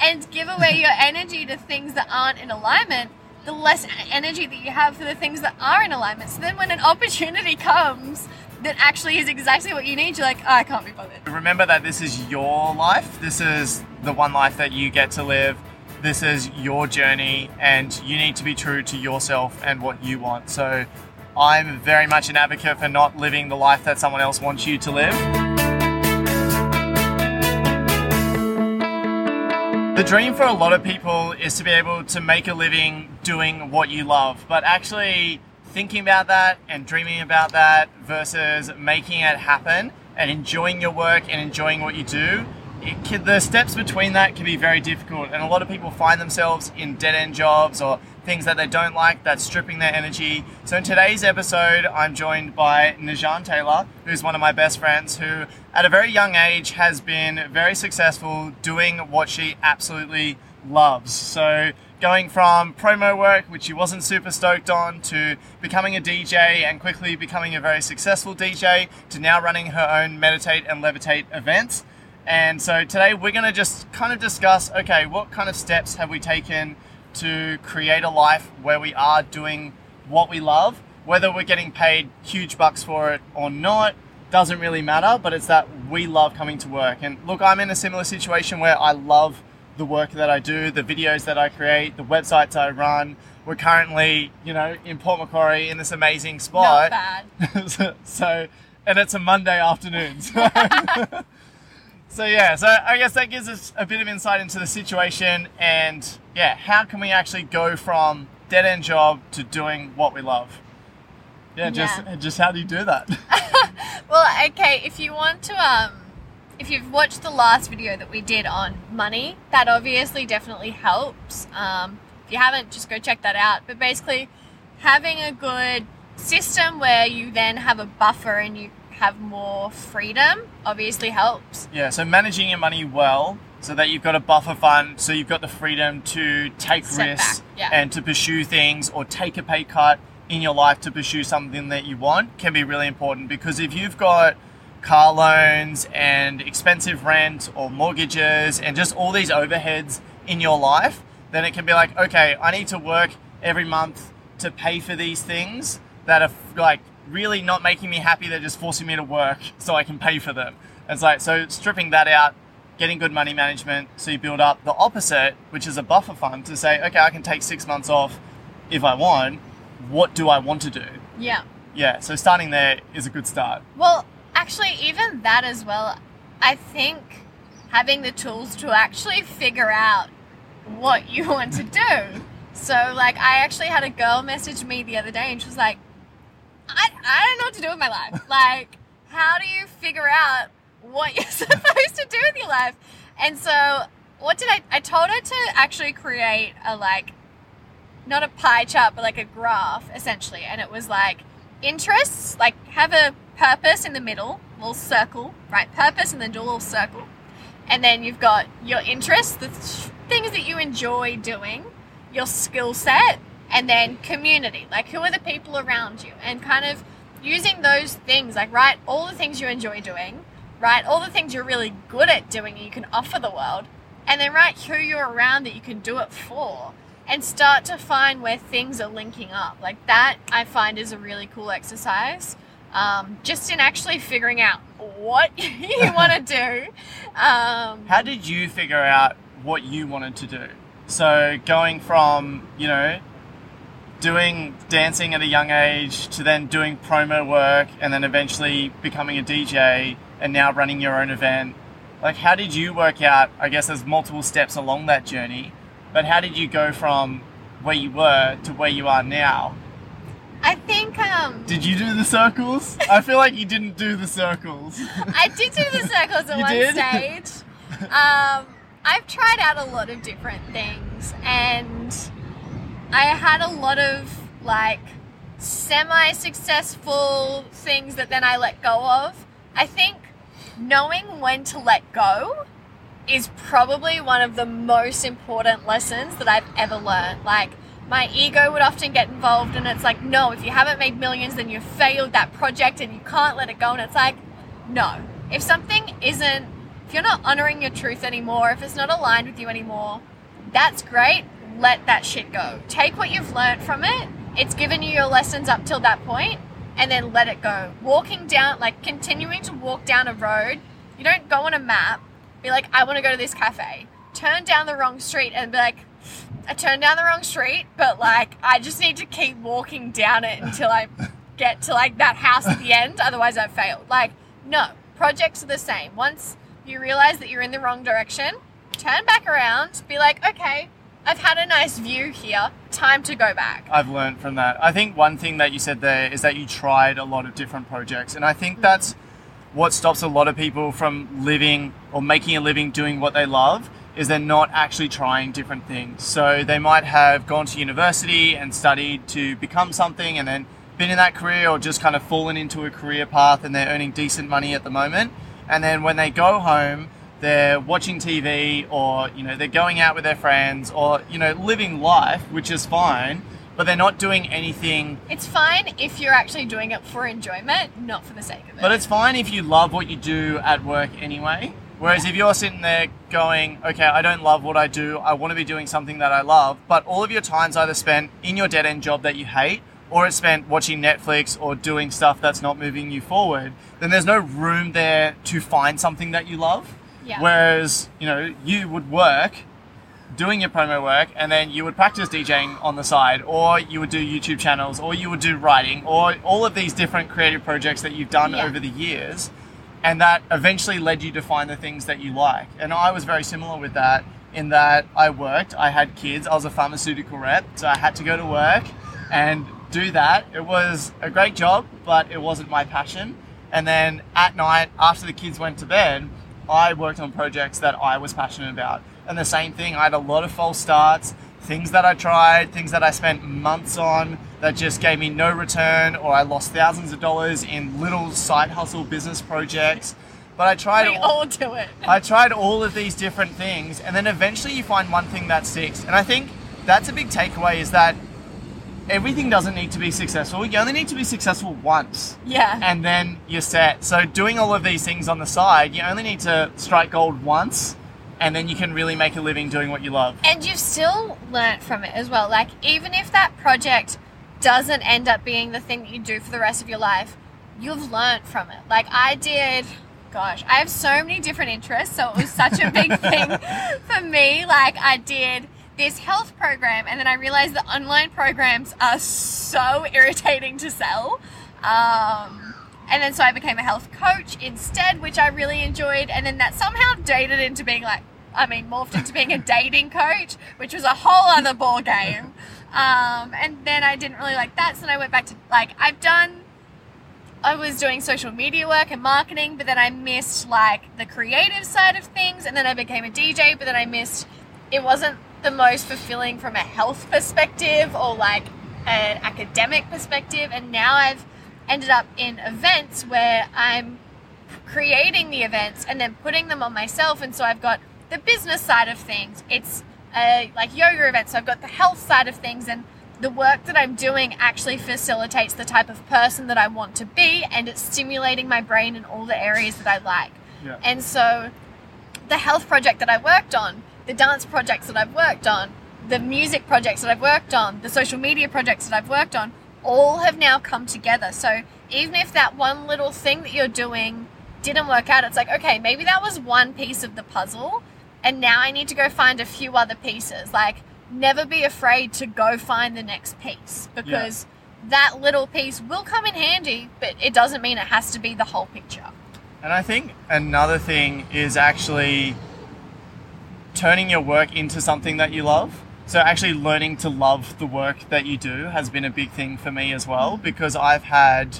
and give away your energy to things that aren't in alignment, the less energy that you have for the things that are in alignment. So then when an opportunity comes that actually is exactly what you need, you're like, oh, I can't be bothered. Remember that this is your life. This is the one life that you get to live. This is your journey, and you need to be true to yourself and what you want. So, I'm very much an advocate for not living the life that someone else wants you to live. The dream for a lot of people is to be able to make a living doing what you love, but actually thinking about that and dreaming about that versus making it happen and enjoying your work and enjoying what you do can, the steps between that can be very difficult, and a lot of people find themselves in dead end jobs or things that they don't like that's stripping their energy. So, in today's episode, I'm joined by Najan Taylor, who's one of my best friends, who at a very young age has been very successful doing what she absolutely loves. So, going from promo work, which she wasn't super stoked on, to becoming a DJ and quickly becoming a very successful DJ, to now running her own Meditate and Levitate events. And so today we're going to just kind of discuss okay, what kind of steps have we taken to create a life where we are doing what we love, whether we're getting paid huge bucks for it or not. Doesn't really matter, but it's that we love coming to work. And look, I'm in a similar situation where I love the work that I do, the videos that I create, the websites I run. We're currently, you know, in Port Macquarie in this amazing spot. Not bad. so, and it's a Monday afternoon. So So yeah, so I guess that gives us a bit of insight into the situation and yeah, how can we actually go from dead end job to doing what we love? Yeah, just Yeah. just how do you do that? Well, okay, if you want to, um, if you've watched the last video that we did on money, that obviously definitely helps. Um, if you haven't, just go check that out. But basically, having a good system where you then have a buffer and you have more freedom obviously helps. yeah, so managing your money well so that you've got a buffer fund, so you've got the freedom to take Step risks yeah. and to pursue things or take a pay cut in your life to pursue something that you want can be really important because if you've got car loans and expensive rent or mortgages and just all these overheads in your life, then it can be like, okay, I need to work every month to pay for these things that are like really not making me happy. They're just forcing me to work so I can pay for them. It's like, so stripping that out, getting good money management, so you build up the opposite, which is a buffer fund to say, okay, I can take six months off if I want. What do I want to do? Yeah. Yeah, so starting there is a good start. Well, actually, even that as well, I think having the tools to actually figure out what you want to do. So, like, I actually had a girl message me the other day and she was like, I, I don't know what to do with my life. Like, how do you figure out what you're supposed to do with your life? And so, what did I? I told her to actually create a, like, not a pie chart, but like a graph essentially. And it was like interests, like have a purpose in the middle, little circle, right? Purpose and then do a little circle. And then you've got your interests, the th- things that you enjoy doing, your skill set, and then community, like who are the people around you, and kind of using those things, like write all the things you enjoy doing, write all the things you're really good at doing and you can offer the world, and then write who you're around that you can do it for and start to find where things are linking up. Like that, I find is a really cool exercise. Um, just in actually figuring out what you want to do. Um, How did you figure out what you wanted to do? So going from, you know, doing dancing at a young age to then doing promo work and then eventually becoming a DJ and now running your own event. Like how did you work out, I guess there's multiple steps along that journey, but how did you go from where you were to where you are now? I think um, Did you do the circles? I feel like you didn't do the circles. I did do the circles at You one did? stage. Um, I've tried out a lot of different things, and I had a lot of like semi-successful things that then I let go of. I think knowing when to let go is probably one of the most important lessons that I've ever learned. Like my ego would often get involved and it's like, no, if you haven't made millions then you've failed that project and you can't let it go and it's like, no. If something isn't if you're not honoring your truth anymore, if it's not aligned with you anymore, that's great. Let that shit go. Take what you've learned from it. It's given you your lessons up till that point, and then let it go. Walking down, like continuing to walk down a road, you don't go on a map, be like, I want to go to this cafe. Turn down the wrong street and be like, I turned down the wrong street, but like, I just need to keep walking down it until I get to like that house at the end. Otherwise, I've failed. Like, no, projects are the same. Once you realize that you're in the wrong direction, turn back around, be like, okay, I've had a nice view here. Time to go back. I've learned from that. I think one thing that you said there is that you tried a lot of different projects, and I think mm. that's what stops a lot of people from living or making a living doing what they love is they're not actually trying different things. So they might have gone to university and studied to become something and then been in that career or just kind of fallen into a career path and they're earning decent money at the moment. And then when they go home, they're watching TV or, you know, they're going out with their friends or, you know, living life, which is fine, but they're not doing anything It's fine if you're actually doing it for enjoyment, not for the sake of it. But it's fine if you love what you do at work anyway. Whereas if you're sitting there going, okay, I don't love what I do, I want to be doing something that I love, but all of your time's either spent in your dead end job that you hate, or it's spent watching Netflix or doing stuff that's not moving you forward, then there's no room there to find something that you love. Yeah. Whereas, you know, you would work doing your promo work and then you would practice DJing on the side or you would do YouTube channels or you would do writing or all of these different creative projects that you've done Yeah. over the years and that eventually led you to find the things that you like. And I was very similar with that in that I worked, I had kids, I was a pharmaceutical rep, so I had to go to work and do that. It was a great job, but it wasn't my passion. And then at night, after the kids went to bed, I worked on projects that I was passionate about. And the same thing, I had a lot of false starts, things that I tried, things that I spent months on that just gave me no return, or I lost thousands of dollars in little side hustle business projects. But I tried we all- all do it. I tried all of these different things, and then eventually you find one thing that sticks. And I think that's a big takeaway is that everything doesn't need to be successful. You only need to be successful once, Yeah. and then you're set. So doing all of these things on the side, you only need to strike gold once, and then you can really make a living doing what you love. And you've still learnt from it as well. Like, even if that project doesn't end up being the thing that you do for the rest of your life, you've learnt from it. Like, I did, gosh, I have so many different interests, so it was such a big thing for me. Like, I did this health program, and then I realized that online programs are so irritating to sell. Um, and then so I became a health coach instead, which I really enjoyed. And then that somehow dated into being like, I mean, morphed into being a dating coach, which was a whole other ball game. Um, and then I didn't really like that, so then I went back to like I've done. I was doing social media work and marketing, but then I missed like the creative side of things, and then I became a DJ, but then I missed. It wasn't the most fulfilling from a health perspective or like an academic perspective, and now I've ended up in events where I'm creating the events and then putting them on myself. And so I've got the business side of things. It's a like yoga event, so I've got the health side of things, and the work that I'm doing actually facilitates the type of person that I want to be, and it's stimulating my brain in all the areas that I like. Yeah. And so, the health project that I worked on, the dance projects that I've worked on, the music projects that I've worked on, the social media projects that I've worked on, all have now come together. So even if that one little thing that you're doing didn't work out, it's like, okay, maybe that was one piece of the puzzle, and now I need to go find a few other pieces. Like, never be afraid to go find the next piece because that little piece will come in handy, but it doesn't mean it has to be the whole picture. And I think another thing is actually turning your work into something that you love. So actually learning to love the work that you do has been a big thing for me as well because I've had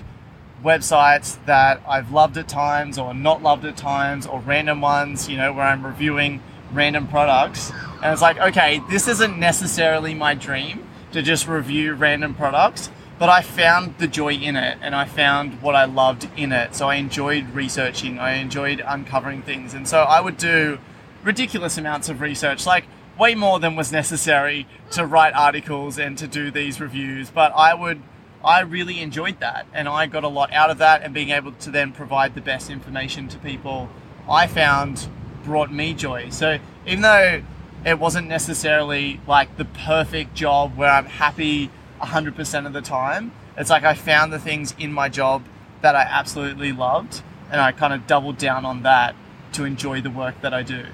websites that I've loved at times or not loved at times or random ones, you know, where I'm reviewing random products and it's like, okay, this isn't necessarily my dream to just review random products, but I found the joy in it and I found what I loved in it. So I enjoyed researching, I enjoyed uncovering things. And so I would do ridiculous amounts of research, like way more than was necessary to write articles and to do these reviews, but I would I really enjoyed that and I got a lot out of that and being able to then provide the best information to people. I found brought me joy. So even though it wasn't necessarily like the perfect job where I'm happy 100% of the time, it's like I found the things in my job that I absolutely loved and I kind of doubled down on that to enjoy the work that I do.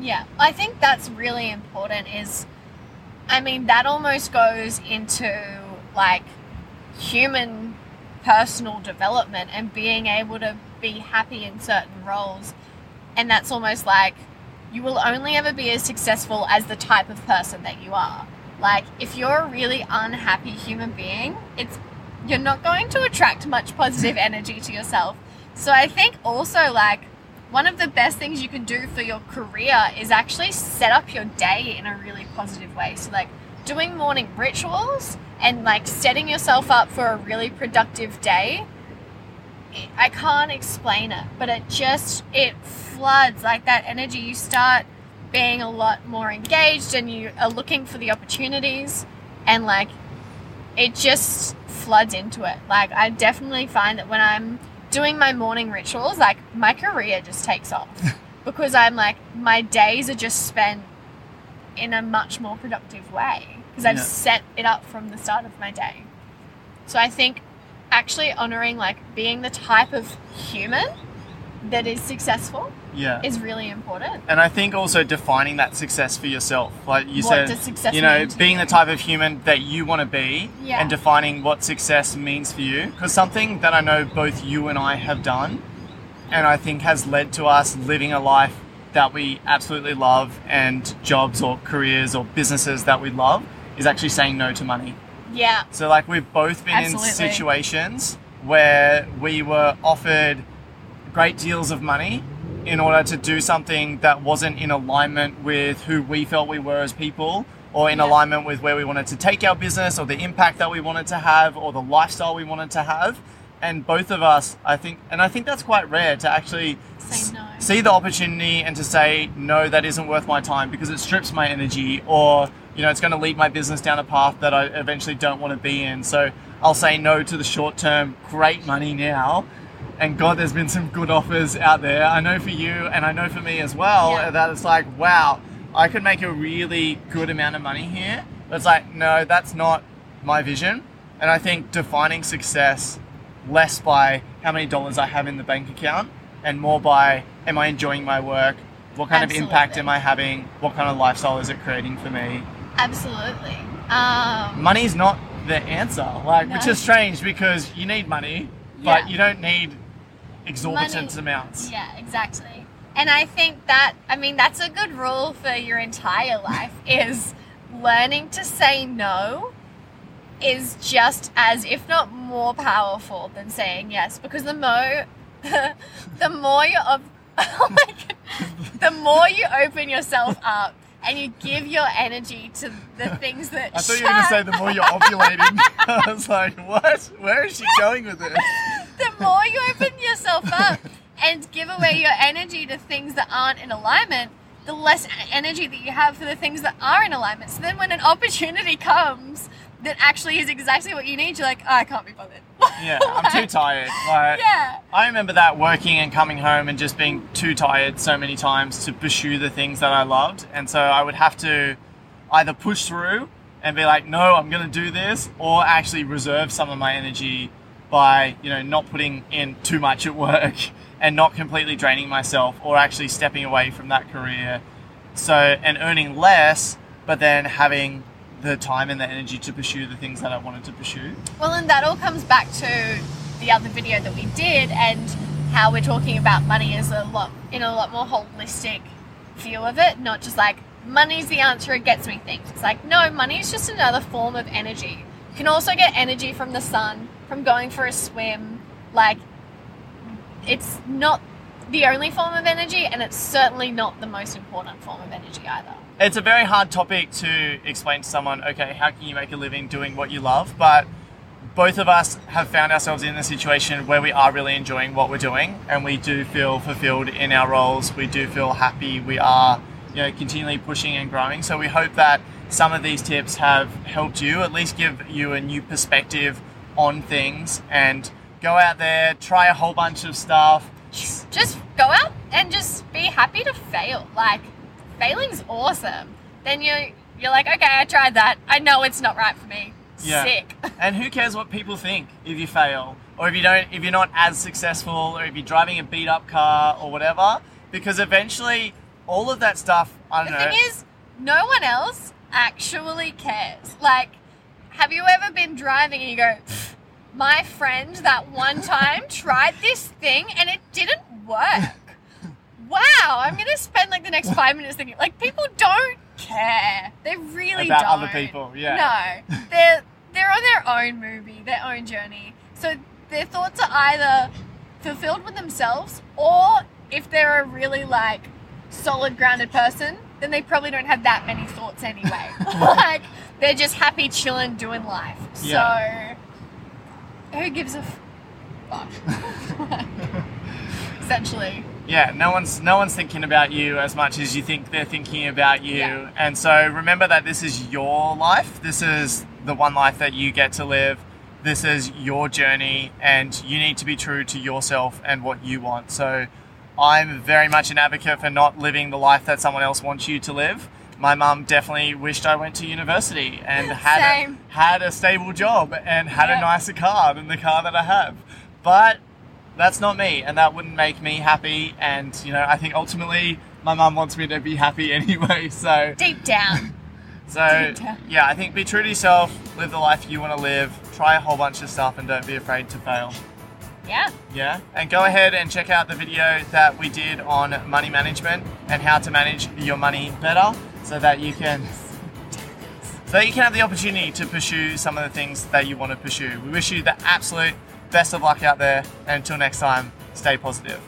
Yeah, I think that's really important. Is, I mean, that almost goes into like human personal development and being able to be happy in certain roles. And that's almost like you will only ever be as successful as the type of person that you are. Like, if you're a really unhappy human being, it's you're not going to attract much positive energy to yourself. So I think also like one of the best things you can do for your career is actually set up your day in a really positive way. So like doing morning rituals and like setting yourself up for a really productive day. I can't explain it, but it just it floods like that energy. You start being a lot more engaged and you are looking for the opportunities and like it just floods into it. Like I definitely find that when I'm doing my morning rituals, like my career just takes off because I'm like my days are just spent in a much more productive way because I've Yeah. set it up from the start of my day. So I think actually honoring like being the type of human that is successful Yeah. is really important. And I think also defining that success for yourself. Like you What said, you know, being you? the type of human that you want to be Yeah. and defining what success means for you. Because something that I know both you and I have done and I think has led to us living a life that we absolutely love and jobs or careers or businesses that we love is actually saying no to money. Yeah. So like we've both been Absolutely. in situations where we were offered great deals of money in order to do something that wasn't in alignment with who we felt we were as people or in Yeah. alignment with where we wanted to take our business or the impact that we wanted to have or the lifestyle we wanted to have and both of us I think and I think that's quite rare to actually Say no. see the opportunity and to say no that isn't worth my time because it strips my energy or you know it's going to lead my business down a path that I eventually don't want to be in so I'll say no to the short term great money now and god there's been some good offers out there I know for you and I know for me as well Yeah. that it's like wow I could make a really good amount of money here but it's like no that's not my vision and I think defining success less by how many dollars I have in the bank account and more by am I enjoying my work? What kind of impact am I having? What kind of lifestyle is it creating for me? Absolutely. Um, Money's not the answer, like which is strange because you need money, but Yeah. you don't need exorbitant Money- amounts. Yeah, exactly. And I think that I mean that's a good rule for your entire life is learning to say no is just as if not more powerful than saying yes because the more the more you oh my God, the more you open yourself up and you give your energy to the things that I thought you were going to say the more you're ovulating. I was like, what? Where is she going with this? The more you open yourself up and give away your energy to things that aren't in alignment, the less energy that you have for the things that are in alignment. So then when an opportunity comes that actually is exactly what you need, you're like, oh, I can't be bothered. Yeah, I'm too tired. Like, Yeah. I remember that working and coming home and just being too tired so many times to pursue the things that I loved. And so I would have to either push through and be like, no, I'm going to do this, or actually reserve some of my energy by, you know, not putting in too much at work and not completely draining myself or actually stepping away from that career. So, and earning less, but then having the time and the energy to pursue the things that I wanted to pursue. Well, and that all comes back to the other video that we did and how we're talking about money as a lot in a lot more holistic view of it, not just like money's the answer, it gets me things. It's like no, money is just another form of energy. You can also get energy from the sun, from going for a swim. Like it's not the only form of energy, and it's certainly not the most important form of energy either. it's a very hard topic to explain to someone okay how can you make a living doing what you love but both of us have found ourselves in a situation where we are really enjoying what we're doing and we do feel fulfilled in our roles we do feel happy we are you know continually pushing and growing so we hope that some of these tips have helped you at least give you a new perspective on things and go out there try a whole bunch of stuff Just go out and just be happy to fail. Like failing's awesome. Then you you're like, okay, I tried that. I know it's not right for me. Yeah. Sick. And who cares what people think if you fail, or if you don't, if you're not as successful, or if you're driving a beat up car or whatever? Because eventually, all of that stuff, I The don't know. thing is, no one else actually cares. Like, have you ever been driving and you go, my friend that one time tried this thing and it didn't work? Wow, I'm gonna spend like the next five minutes thinking, like, people don't care. They really About don't. other people, yeah. No, they're they're on their own movie, their own journey. So their thoughts are either fulfilled with themselves, or if they're a really like solid, grounded person, then they probably don't have that many thoughts anyway. like they're just happy, chilling, doing life. Yeah. So who gives a f- fuck? Essentially. yeah, no one's no one's thinking about you as much as you think they're thinking about you. Yeah. And so remember that this is your life. This is the one life that you get to live. This is your journey and you need to be true to yourself and what you want. So I'm very much an advocate for not living the life that someone else wants you to live. My mum definitely wished I went to university and had a, had a stable job and had Yeah. a nicer car than the car that I have. But that's not me and that wouldn't make me happy and you know i think ultimately my mum wants me to be happy anyway so Deep down. so Deep down. yeah i think be true to yourself live the life you want to live try a whole bunch of stuff and don't be afraid to fail yeah. yeah and go ahead and check out the video that we did on money management and how to manage your money better so that you can so that you can have the opportunity to pursue some of the things that you want to pursue. We wish you the absolute best of luck out there. And until next time stay positive